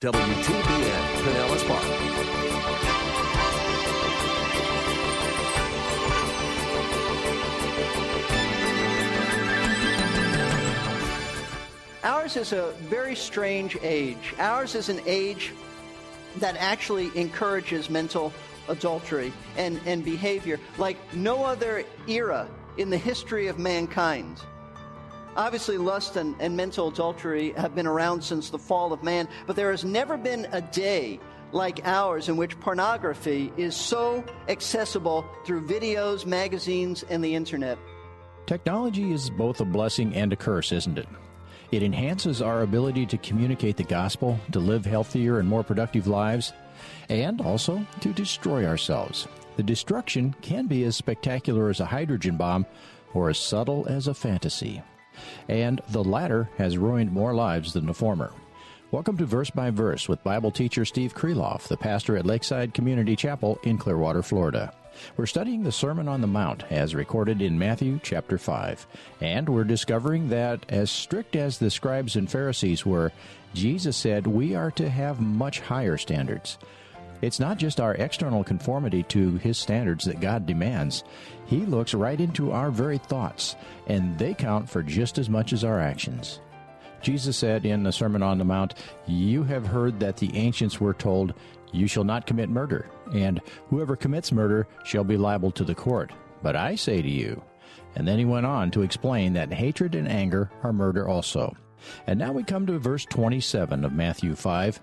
WTBN Pinellas Park. Ours is a very strange age. Ours is an age that actually encourages mental adultery and, and behavior like no other era in the history of mankind. Obviously, lust and, and mental adultery have been around since the fall of man, but there has never been a day like ours in which pornography is so accessible through videos, magazines, and the internet. Technology is both a blessing and a curse, isn't it? It enhances our ability to communicate the gospel, to live healthier and more productive lives, and also to destroy ourselves. The destruction can be as spectacular as a hydrogen bomb or as subtle as a fantasy and the latter has ruined more lives than the former. Welcome to Verse by Verse with Bible teacher Steve Kreloff, the pastor at Lakeside Community Chapel in Clearwater, Florida. We're studying the Sermon on the Mount as recorded in Matthew chapter 5, and we're discovering that as strict as the scribes and Pharisees were, Jesus said we are to have much higher standards. It's not just our external conformity to His standards that God demands. He looks right into our very thoughts, and they count for just as much as our actions. Jesus said in the Sermon on the Mount, You have heard that the ancients were told, You shall not commit murder, and whoever commits murder shall be liable to the court. But I say to you, and then he went on to explain that hatred and anger are murder also. And now we come to verse 27 of Matthew 5.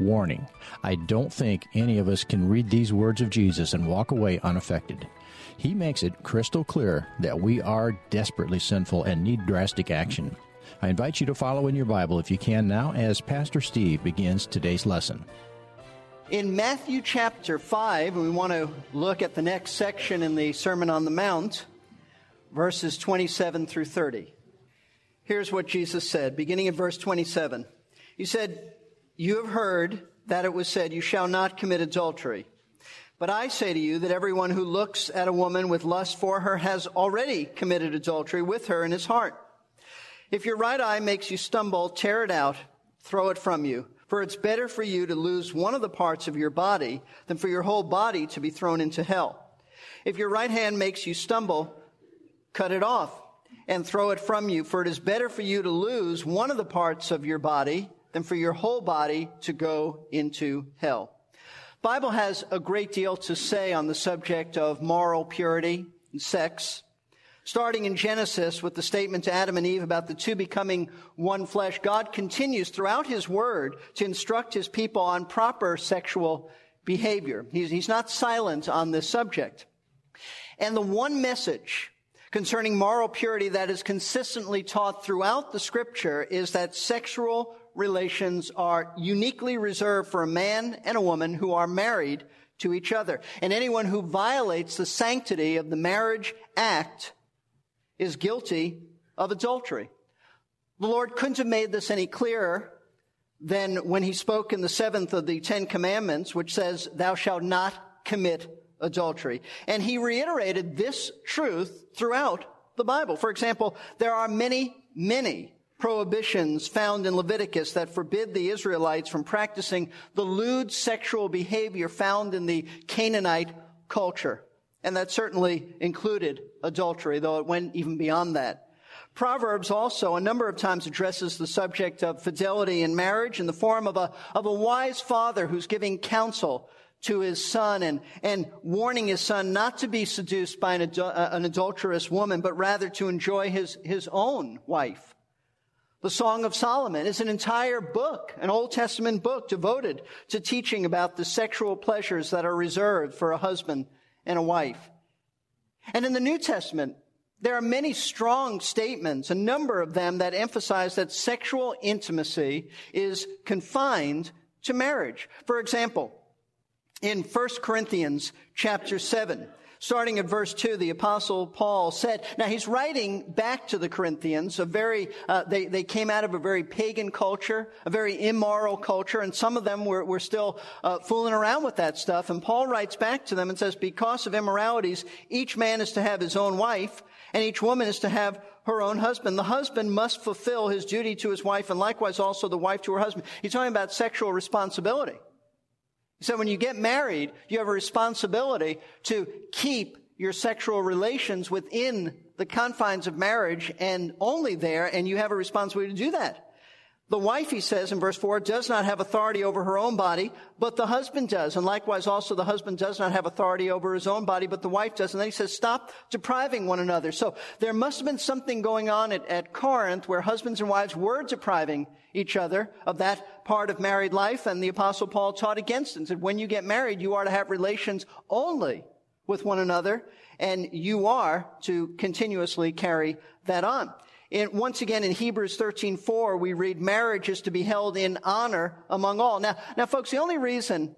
Warning I don't think any of us can read these words of Jesus and walk away unaffected. He makes it crystal clear that we are desperately sinful and need drastic action. I invite you to follow in your Bible if you can now as Pastor Steve begins today's lesson. In Matthew chapter 5, we want to look at the next section in the Sermon on the Mount, verses 27 through 30. Here's what Jesus said, beginning in verse 27. He said, you have heard that it was said, You shall not commit adultery. But I say to you that everyone who looks at a woman with lust for her has already committed adultery with her in his heart. If your right eye makes you stumble, tear it out, throw it from you. For it's better for you to lose one of the parts of your body than for your whole body to be thrown into hell. If your right hand makes you stumble, cut it off and throw it from you. For it is better for you to lose one of the parts of your body than for your whole body to go into hell. Bible has a great deal to say on the subject of moral purity and sex. Starting in Genesis with the statement to Adam and Eve about the two becoming one flesh, God continues throughout His Word to instruct His people on proper sexual behavior. He's, he's not silent on this subject. And the one message concerning moral purity that is consistently taught throughout the scripture is that sexual relations are uniquely reserved for a man and a woman who are married to each other. And anyone who violates the sanctity of the marriage act is guilty of adultery. The Lord couldn't have made this any clearer than when he spoke in the seventh of the Ten Commandments, which says, Thou shalt not commit adultery. And he reiterated this truth throughout the Bible. For example, there are many, many prohibitions found in Leviticus that forbid the Israelites from practicing the lewd sexual behavior found in the Canaanite culture. And that certainly included adultery, though it went even beyond that. Proverbs also a number of times addresses the subject of fidelity in marriage in the form of a, of a wise father who's giving counsel to his son and, and warning his son not to be seduced by an, uh, an adulterous woman, but rather to enjoy his, his own wife. The Song of Solomon is an entire book, an Old Testament book devoted to teaching about the sexual pleasures that are reserved for a husband and a wife. And in the New Testament, There are many strong statements, a number of them that emphasize that sexual intimacy is confined to marriage. For example, in 1 Corinthians chapter 7, starting at verse 2, the apostle Paul said, now he's writing back to the Corinthians, a very, uh, they, they came out of a very pagan culture, a very immoral culture, and some of them were, were still uh, fooling around with that stuff. And Paul writes back to them and says, because of immoralities, each man is to have his own wife, and each woman is to have her own husband. The husband must fulfill his duty to his wife, and likewise also the wife to her husband. He's talking about sexual responsibility. Said when you get married, you have a responsibility to keep your sexual relations within the confines of marriage and only there, and you have a responsibility to do that. The wife, he says in verse 4, does not have authority over her own body, but the husband does. And likewise also the husband does not have authority over his own body, but the wife does. And then he says, stop depriving one another. So there must have been something going on at, at Corinth where husbands and wives were depriving each other of that part of married life. And the apostle Paul taught against it and said, when you get married, you are to have relations only with one another, and you are to continuously carry that on. In, once again, in Hebrews 13:4, we read, "Marriage is to be held in honor among all." Now, now, folks, the only reason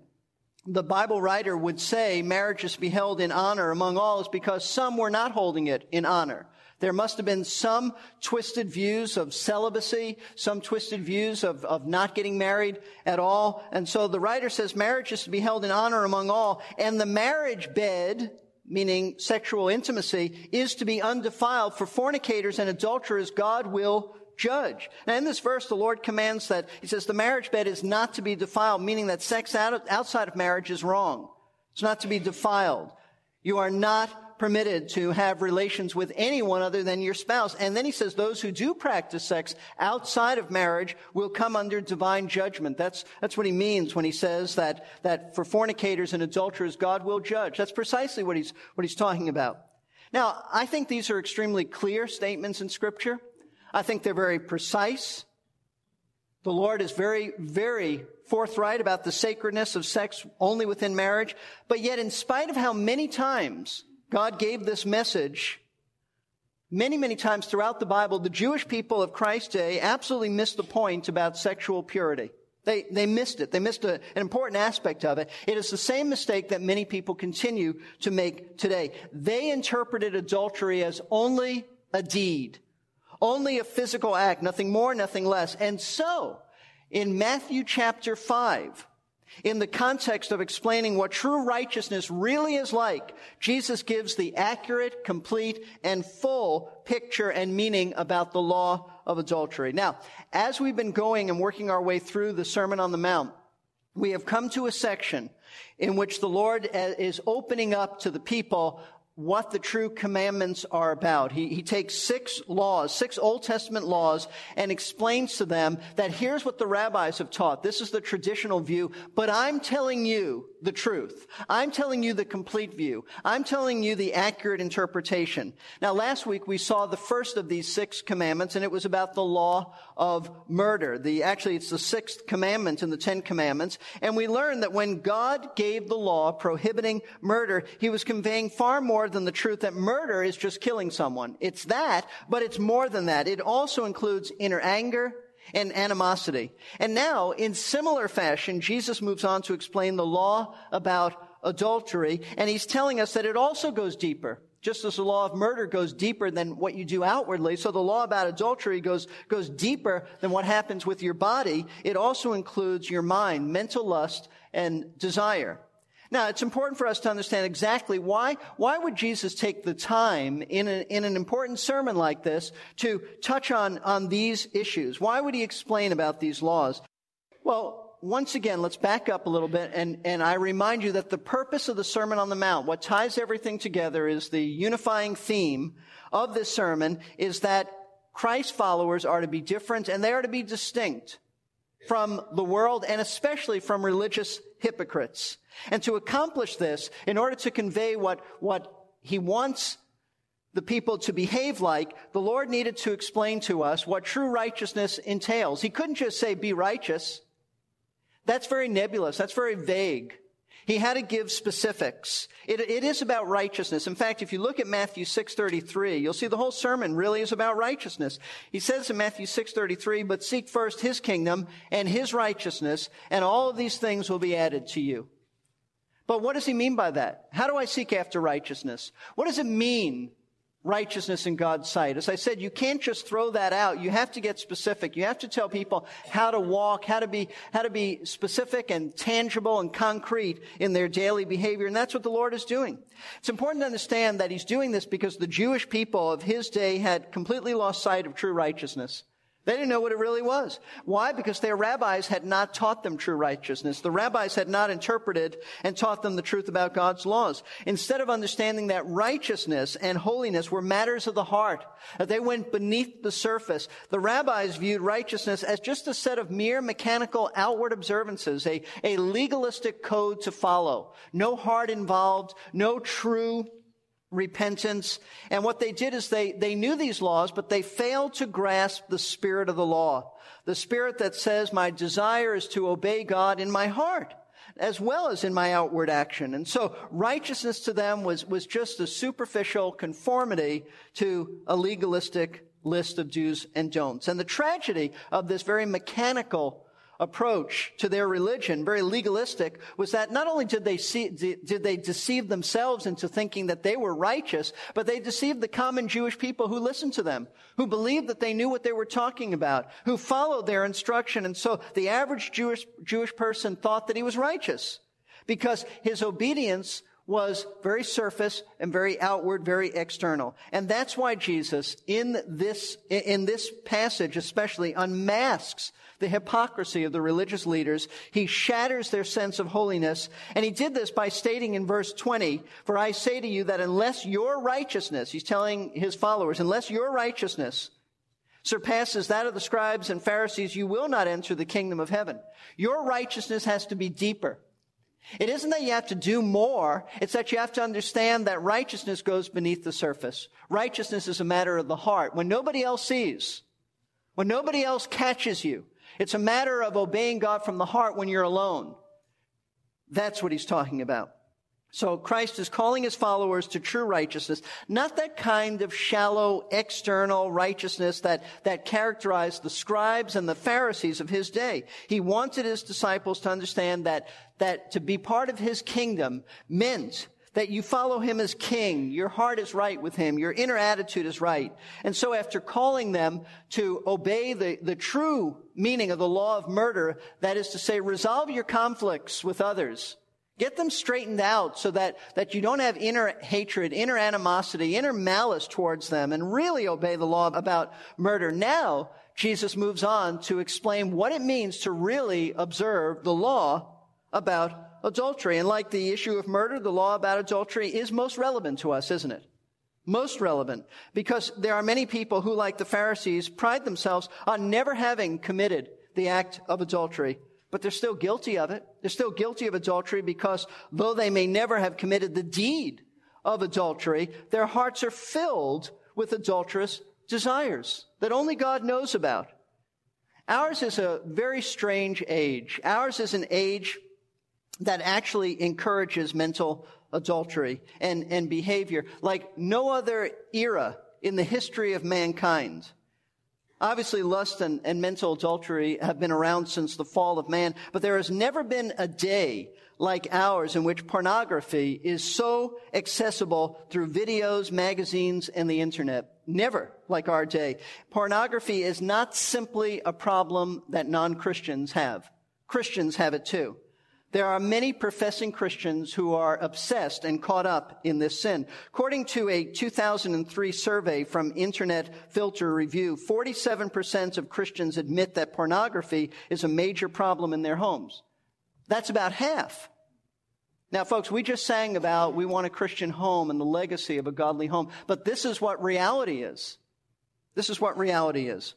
the Bible writer would say marriage is to be held in honor among all is because some were not holding it in honor. There must have been some twisted views of celibacy, some twisted views of, of not getting married at all. And so the writer says marriage is to be held in honor among all, and the marriage bed meaning sexual intimacy, is to be undefiled. For fornicators and adulterers, God will judge. Now, in this verse, the Lord commands that, He says, the marriage bed is not to be defiled, meaning that sex outside of marriage is wrong. It's not to be defiled. You are not permitted to have relations with anyone other than your spouse. And then he says those who do practice sex outside of marriage will come under divine judgment. That's, that's what he means when he says that, that for fornicators and adulterers, God will judge. That's precisely what he's, what he's talking about. Now, I think these are extremely clear statements in scripture. I think they're very precise. The Lord is very, very forthright about the sacredness of sex only within marriage. But yet, in spite of how many times God gave this message many, many times throughout the Bible. The Jewish people of Christ's day absolutely missed the point about sexual purity. They, they missed it. They missed a, an important aspect of it. It is the same mistake that many people continue to make today. They interpreted adultery as only a deed, only a physical act, nothing more, nothing less. And so, in Matthew chapter 5, in the context of explaining what true righteousness really is like, Jesus gives the accurate, complete, and full picture and meaning about the law of adultery. Now, as we've been going and working our way through the Sermon on the Mount, we have come to a section in which the Lord is opening up to the people what the true commandments are about. He, he takes six laws, six Old Testament laws, and explains to them that here's what the rabbis have taught. This is the traditional view, but I'm telling you the truth. I'm telling you the complete view. I'm telling you the accurate interpretation. Now, last week we saw the first of these six commandments, and it was about the law of murder. The, actually, it's the sixth commandment in the Ten Commandments. And we learned that when God gave the law prohibiting murder, he was conveying far more than the truth that murder is just killing someone. It's that, but it's more than that. It also includes inner anger, and animosity. And now, in similar fashion, Jesus moves on to explain the law about adultery, and he's telling us that it also goes deeper. Just as the law of murder goes deeper than what you do outwardly, so the law about adultery goes, goes deeper than what happens with your body. It also includes your mind, mental lust, and desire. Now, it's important for us to understand exactly why, why would Jesus take the time in, a, in an important sermon like this to touch on, on these issues? Why would he explain about these laws? Well, once again, let's back up a little bit and, and I remind you that the purpose of the Sermon on the Mount, what ties everything together is the unifying theme of this sermon is that Christ followers are to be different and they are to be distinct from the world and especially from religious hypocrites. And to accomplish this, in order to convey what, what he wants the people to behave like, the Lord needed to explain to us what true righteousness entails. He couldn't just say, be righteous. That's very nebulous. That's very vague. He had to give specifics. It, it is about righteousness. In fact, if you look at Matthew 6.33, you'll see the whole sermon really is about righteousness. He says in Matthew 6.33, but seek first his kingdom and his righteousness, and all of these things will be added to you. But what does he mean by that? How do I seek after righteousness? What does it mean righteousness in God's sight. As I said, you can't just throw that out. You have to get specific. You have to tell people how to walk, how to be, how to be specific and tangible and concrete in their daily behavior. And that's what the Lord is doing. It's important to understand that He's doing this because the Jewish people of His day had completely lost sight of true righteousness. They didn't know what it really was. Why? Because their rabbis had not taught them true righteousness. The rabbis had not interpreted and taught them the truth about God's laws. Instead of understanding that righteousness and holiness were matters of the heart, that they went beneath the surface, the rabbis viewed righteousness as just a set of mere mechanical outward observances, a, a legalistic code to follow. No heart involved, no true repentance. And what they did is they, they knew these laws, but they failed to grasp the spirit of the law. The spirit that says, my desire is to obey God in my heart as well as in my outward action. And so righteousness to them was, was just a superficial conformity to a legalistic list of do's and don'ts. And the tragedy of this very mechanical approach to their religion, very legalistic, was that not only did they see, did they deceive themselves into thinking that they were righteous, but they deceived the common Jewish people who listened to them, who believed that they knew what they were talking about, who followed their instruction. And so the average Jewish, Jewish person thought that he was righteous because his obedience was very surface and very outward, very external. And that's why Jesus, in this, in this passage especially, unmasks the hypocrisy of the religious leaders. He shatters their sense of holiness. And he did this by stating in verse 20, For I say to you that unless your righteousness, he's telling his followers, unless your righteousness surpasses that of the scribes and Pharisees, you will not enter the kingdom of heaven. Your righteousness has to be deeper. It isn't that you have to do more. It's that you have to understand that righteousness goes beneath the surface. Righteousness is a matter of the heart. When nobody else sees, when nobody else catches you, it's a matter of obeying God from the heart when you're alone. That's what he's talking about. So Christ is calling his followers to true righteousness, not that kind of shallow external righteousness that, that characterized the scribes and the Pharisees of his day. He wanted his disciples to understand that, that to be part of his kingdom meant that you follow him as king. Your heart is right with him. Your inner attitude is right. And so after calling them to obey the, the true meaning of the law of murder, that is to say, resolve your conflicts with others. Get them straightened out so that, that you don't have inner hatred, inner animosity, inner malice towards them and really obey the law about murder. Now, Jesus moves on to explain what it means to really observe the law about adultery. And like the issue of murder, the law about adultery is most relevant to us, isn't it? Most relevant. Because there are many people who, like the Pharisees, pride themselves on never having committed the act of adultery. But they're still guilty of it. They're still guilty of adultery because though they may never have committed the deed of adultery, their hearts are filled with adulterous desires that only God knows about. Ours is a very strange age. Ours is an age that actually encourages mental adultery and, and behavior like no other era in the history of mankind. Obviously, lust and, and, mental adultery have been around since the fall of man, but there has never been a day like ours in which pornography is so accessible through videos, magazines, and the internet. Never like our day. Pornography is not simply a problem that non-Christians have. Christians have it too. There are many professing Christians who are obsessed and caught up in this sin. According to a 2003 survey from Internet Filter Review, 47% of Christians admit that pornography is a major problem in their homes. That's about half. Now, folks, we just sang about we want a Christian home and the legacy of a godly home, but this is what reality is. This is what reality is.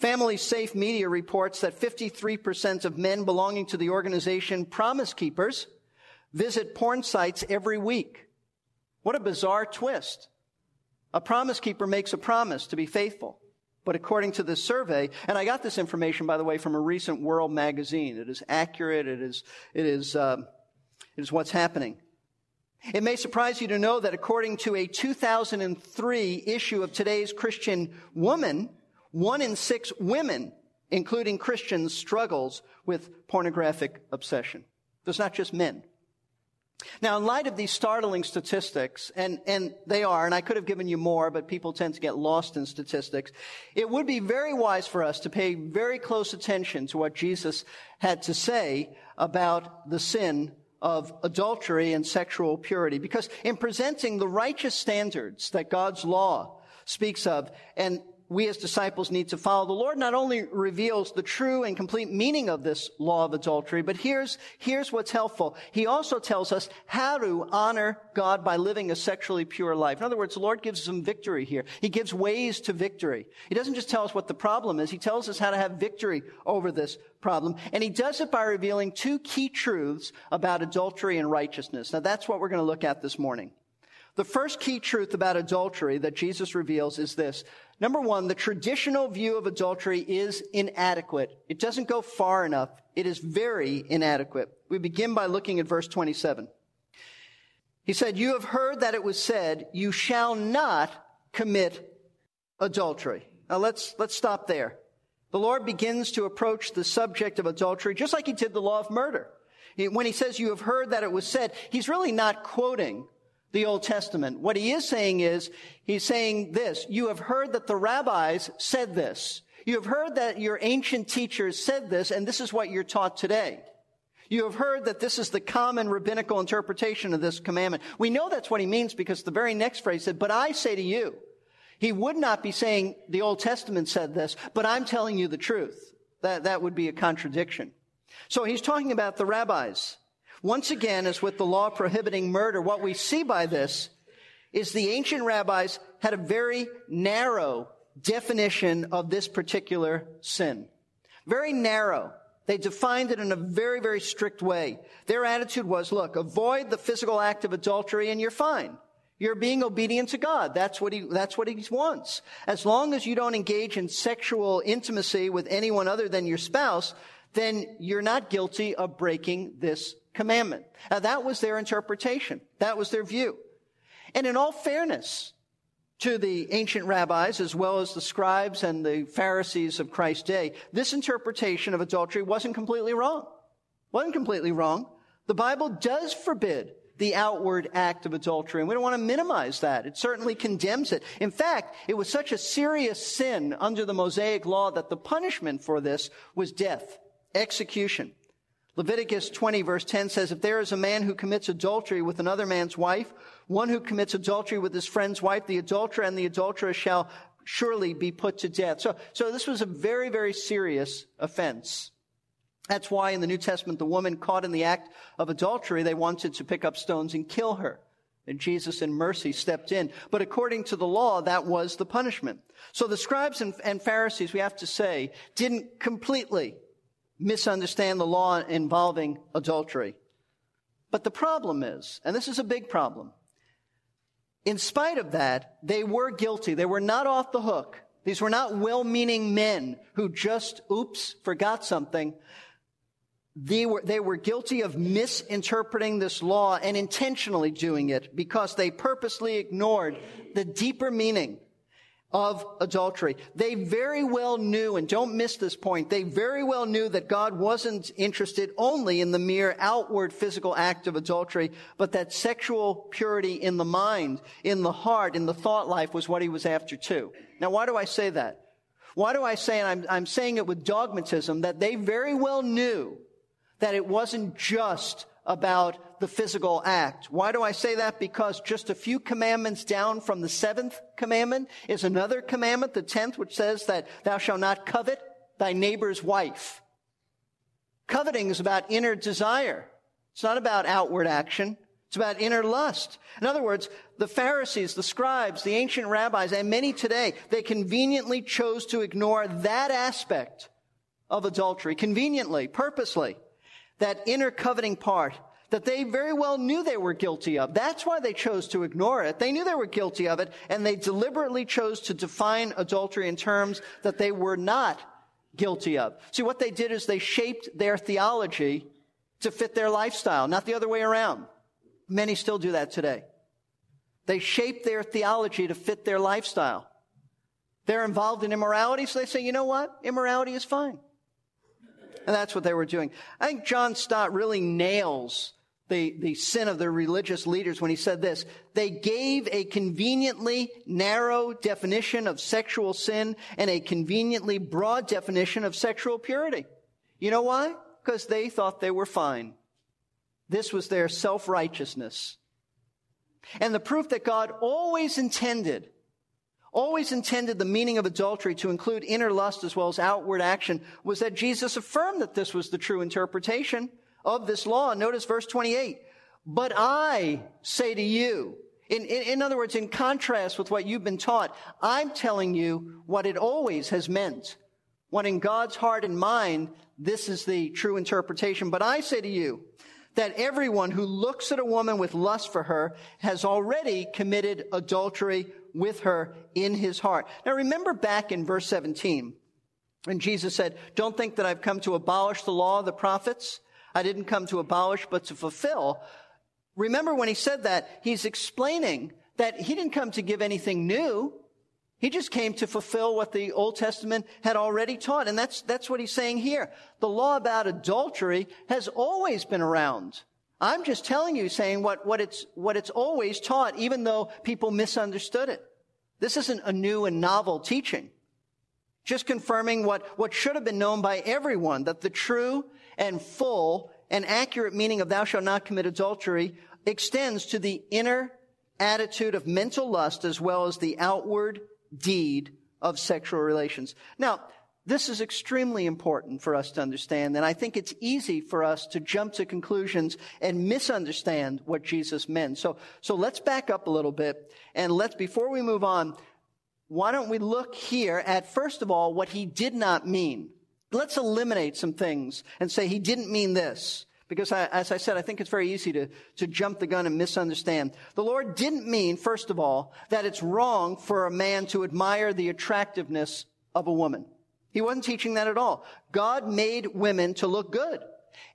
Family Safe Media reports that 53% of men belonging to the organization Promise Keepers visit porn sites every week. What a bizarre twist. A promise keeper makes a promise to be faithful. But according to this survey, and I got this information, by the way, from a recent World magazine. It is accurate. It is, it is, uh, It is what's happening. It may surprise you to know that according to a 2003 issue of today's Christian Woman, one in six women, including Christians, struggles with pornographic obsession. There's not just men. Now, in light of these startling statistics, and, and they are, and I could have given you more, but people tend to get lost in statistics, it would be very wise for us to pay very close attention to what Jesus had to say about the sin of adultery and sexual purity. Because in presenting the righteous standards that God's law speaks of, and we as disciples need to follow. The Lord not only reveals the true and complete meaning of this law of adultery, but here's, here's what's helpful. He also tells us how to honor God by living a sexually pure life. In other words, the Lord gives some victory here. He gives ways to victory. He doesn't just tell us what the problem is, He tells us how to have victory over this problem. And He does it by revealing two key truths about adultery and righteousness. Now that's what we're going to look at this morning. The first key truth about adultery that Jesus reveals is this. Number one, the traditional view of adultery is inadequate. It doesn't go far enough. It is very inadequate. We begin by looking at verse 27. He said, You have heard that it was said, You shall not commit adultery. Now let's, let's stop there. The Lord begins to approach the subject of adultery just like he did the law of murder. When he says, You have heard that it was said, he's really not quoting the Old Testament. What he is saying is, he's saying this, you have heard that the rabbis said this. You have heard that your ancient teachers said this, and this is what you're taught today. You have heard that this is the common rabbinical interpretation of this commandment. We know that's what he means because the very next phrase said, but I say to you. He would not be saying the Old Testament said this, but I'm telling you the truth. That, that would be a contradiction. So he's talking about the rabbis. Once again, as with the law prohibiting murder, what we see by this is the ancient rabbis had a very narrow definition of this particular sin. Very narrow. They defined it in a very, very strict way. Their attitude was, look, avoid the physical act of adultery and you're fine. You're being obedient to God. That's what he, that's what he wants. As long as you don't engage in sexual intimacy with anyone other than your spouse, then you're not guilty of breaking this commandment. Now that was their interpretation. That was their view. And in all fairness to the ancient rabbis as well as the scribes and the Pharisees of Christ's day, this interpretation of adultery wasn't completely wrong. Wasn't completely wrong. The Bible does forbid the outward act of adultery, and we don't want to minimize that. It certainly condemns it. In fact, it was such a serious sin under the Mosaic law that the punishment for this was death, execution. Leviticus 20 verse 10 says, if there is a man who commits adultery with another man's wife, one who commits adultery with his friend's wife, the adulterer and the adulteress shall surely be put to death. So, so this was a very, very serious offense. That's why in the New Testament, the woman caught in the act of adultery, they wanted to pick up stones and kill her. And Jesus in mercy stepped in. But according to the law, that was the punishment. So the scribes and, and Pharisees, we have to say, didn't completely misunderstand the law involving adultery. But the problem is, and this is a big problem, in spite of that, they were guilty. They were not off the hook. These were not well-meaning men who just, oops, forgot something. They were, they were guilty of misinterpreting this law and intentionally doing it because they purposely ignored the deeper meaning of adultery. They very well knew, and don't miss this point, they very well knew that God wasn't interested only in the mere outward physical act of adultery, but that sexual purity in the mind, in the heart, in the thought life was what he was after too. Now, why do I say that? Why do I say, and I'm, I'm saying it with dogmatism, that they very well knew that it wasn't just about the physical act. Why do I say that? Because just a few commandments down from the seventh commandment is another commandment, the tenth, which says that thou shalt not covet thy neighbor's wife. Coveting is about inner desire. It's not about outward action. It's about inner lust. In other words, the Pharisees, the scribes, the ancient rabbis, and many today, they conveniently chose to ignore that aspect of adultery. Conveniently, purposely that inner coveting part that they very well knew they were guilty of. That's why they chose to ignore it. They knew they were guilty of it, and they deliberately chose to define adultery in terms that they were not guilty of. See, what they did is they shaped their theology to fit their lifestyle, not the other way around. Many still do that today. They shape their theology to fit their lifestyle. They're involved in immorality, so they say, you know what? Immorality is fine. And that's what they were doing. I think John Stott really nails the, the sin of the religious leaders when he said this. They gave a conveniently narrow definition of sexual sin and a conveniently broad definition of sexual purity. You know why? Because they thought they were fine. This was their self-righteousness. And the proof that God always intended always intended the meaning of adultery to include inner lust as well as outward action was that Jesus affirmed that this was the true interpretation of this law. Notice verse 28. But I say to you, in, in, in, other words, in contrast with what you've been taught, I'm telling you what it always has meant. When in God's heart and mind, this is the true interpretation. But I say to you that everyone who looks at a woman with lust for her has already committed adultery with her in his heart. Now remember back in verse 17, when Jesus said, don't think that I've come to abolish the law of the prophets. I didn't come to abolish, but to fulfill. Remember when he said that, he's explaining that he didn't come to give anything new. He just came to fulfill what the Old Testament had already taught. And that's, that's what he's saying here. The law about adultery has always been around. I'm just telling you, saying what, what it's, what it's always taught, even though people misunderstood it. This isn't a new and novel teaching. Just confirming what, what should have been known by everyone, that the true and full and accurate meaning of thou shalt not commit adultery extends to the inner attitude of mental lust as well as the outward deed of sexual relations. Now, this is extremely important for us to understand, and I think it's easy for us to jump to conclusions and misunderstand what Jesus meant. So, so let's back up a little bit, and let's, before we move on, why don't we look here at, first of all, what he did not mean. Let's eliminate some things and say he didn't mean this. Because I, as I said, I think it's very easy to, to jump the gun and misunderstand. The Lord didn't mean, first of all, that it's wrong for a man to admire the attractiveness of a woman. He wasn't teaching that at all. God made women to look good.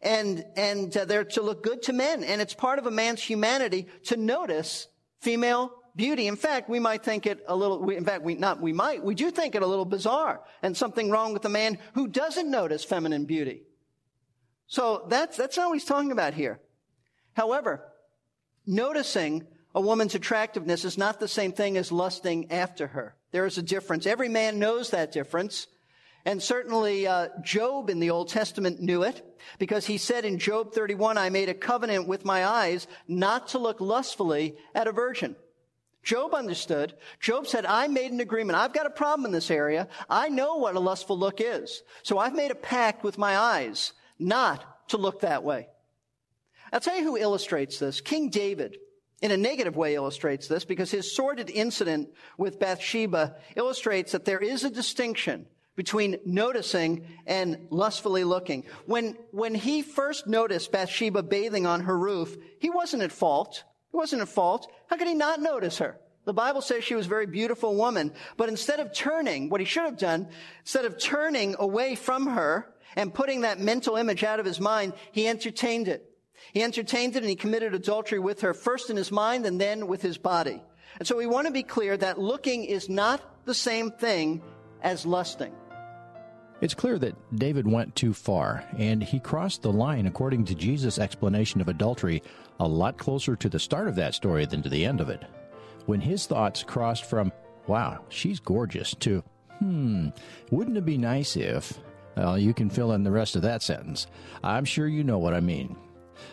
And, and uh, they're to look good to men. And it's part of a man's humanity to notice female beauty. In fact, we might think it a little, we, in fact, we not, we might, we do think it a little bizarre and something wrong with a man who doesn't notice feminine beauty. So that's, that's not what he's talking about here. However, noticing a woman's attractiveness is not the same thing as lusting after her. There is a difference. Every man knows that difference. And certainly uh, Job in the Old Testament knew it because he said in Job 31, I made a covenant with my eyes not to look lustfully at a virgin. Job understood. Job said, I made an agreement. I've got a problem in this area. I know what a lustful look is. So I've made a pact with my eyes not to look that way. I'll tell you who illustrates this. King David, in a negative way, illustrates this because his sordid incident with Bathsheba illustrates that there is a distinction between noticing and lustfully looking. When, when he first noticed Bathsheba bathing on her roof, he wasn't at fault. He wasn't at fault. How could he not notice her? The Bible says she was a very beautiful woman, but instead of turning, what he should have done, instead of turning away from her and putting that mental image out of his mind, he entertained it. He entertained it and he committed adultery with her, first in his mind and then with his body. And so we want to be clear that looking is not the same thing as lusting. It's clear that David went too far, and he crossed the line, according to Jesus' explanation of adultery, a lot closer to the start of that story than to the end of it. When his thoughts crossed from, wow, she's gorgeous, to, hmm, wouldn't it be nice if, well, you can fill in the rest of that sentence. I'm sure you know what I mean.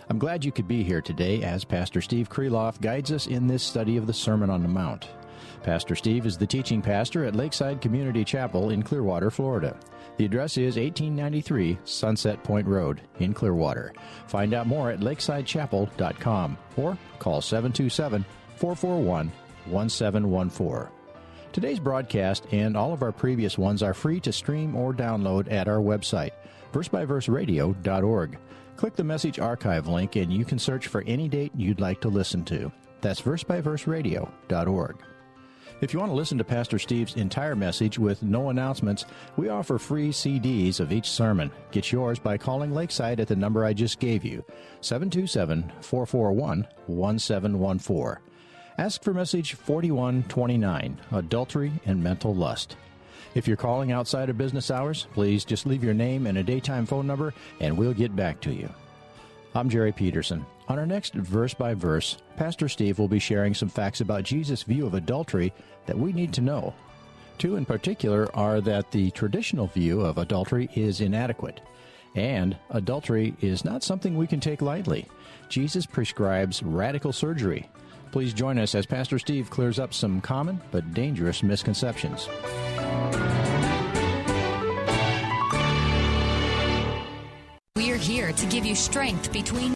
I'm glad you could be here today as Pastor Steve Kreloff guides us in this study of the Sermon on the Mount. Pastor Steve is the teaching pastor at Lakeside Community Chapel in Clearwater, Florida. The address is 1893 Sunset Point Road in Clearwater. Find out more at lakesidechapel.com or call 727 441 1714. Today's broadcast and all of our previous ones are free to stream or download at our website, versebyverseradio.org. Click the message archive link and you can search for any date you'd like to listen to. That's versebyverseradio.org. If you want to listen to Pastor Steve's entire message with no announcements, we offer free CDs of each sermon. Get yours by calling Lakeside at the number I just gave you 727 441 1714. Ask for message 4129 Adultery and Mental Lust. If you're calling outside of business hours, please just leave your name and a daytime phone number, and we'll get back to you. I'm Jerry Peterson. On our next verse by verse, Pastor Steve will be sharing some facts about Jesus' view of adultery that we need to know. Two in particular are that the traditional view of adultery is inadequate, and adultery is not something we can take lightly. Jesus prescribes radical surgery. Please join us as Pastor Steve clears up some common but dangerous misconceptions. We're here to give you strength between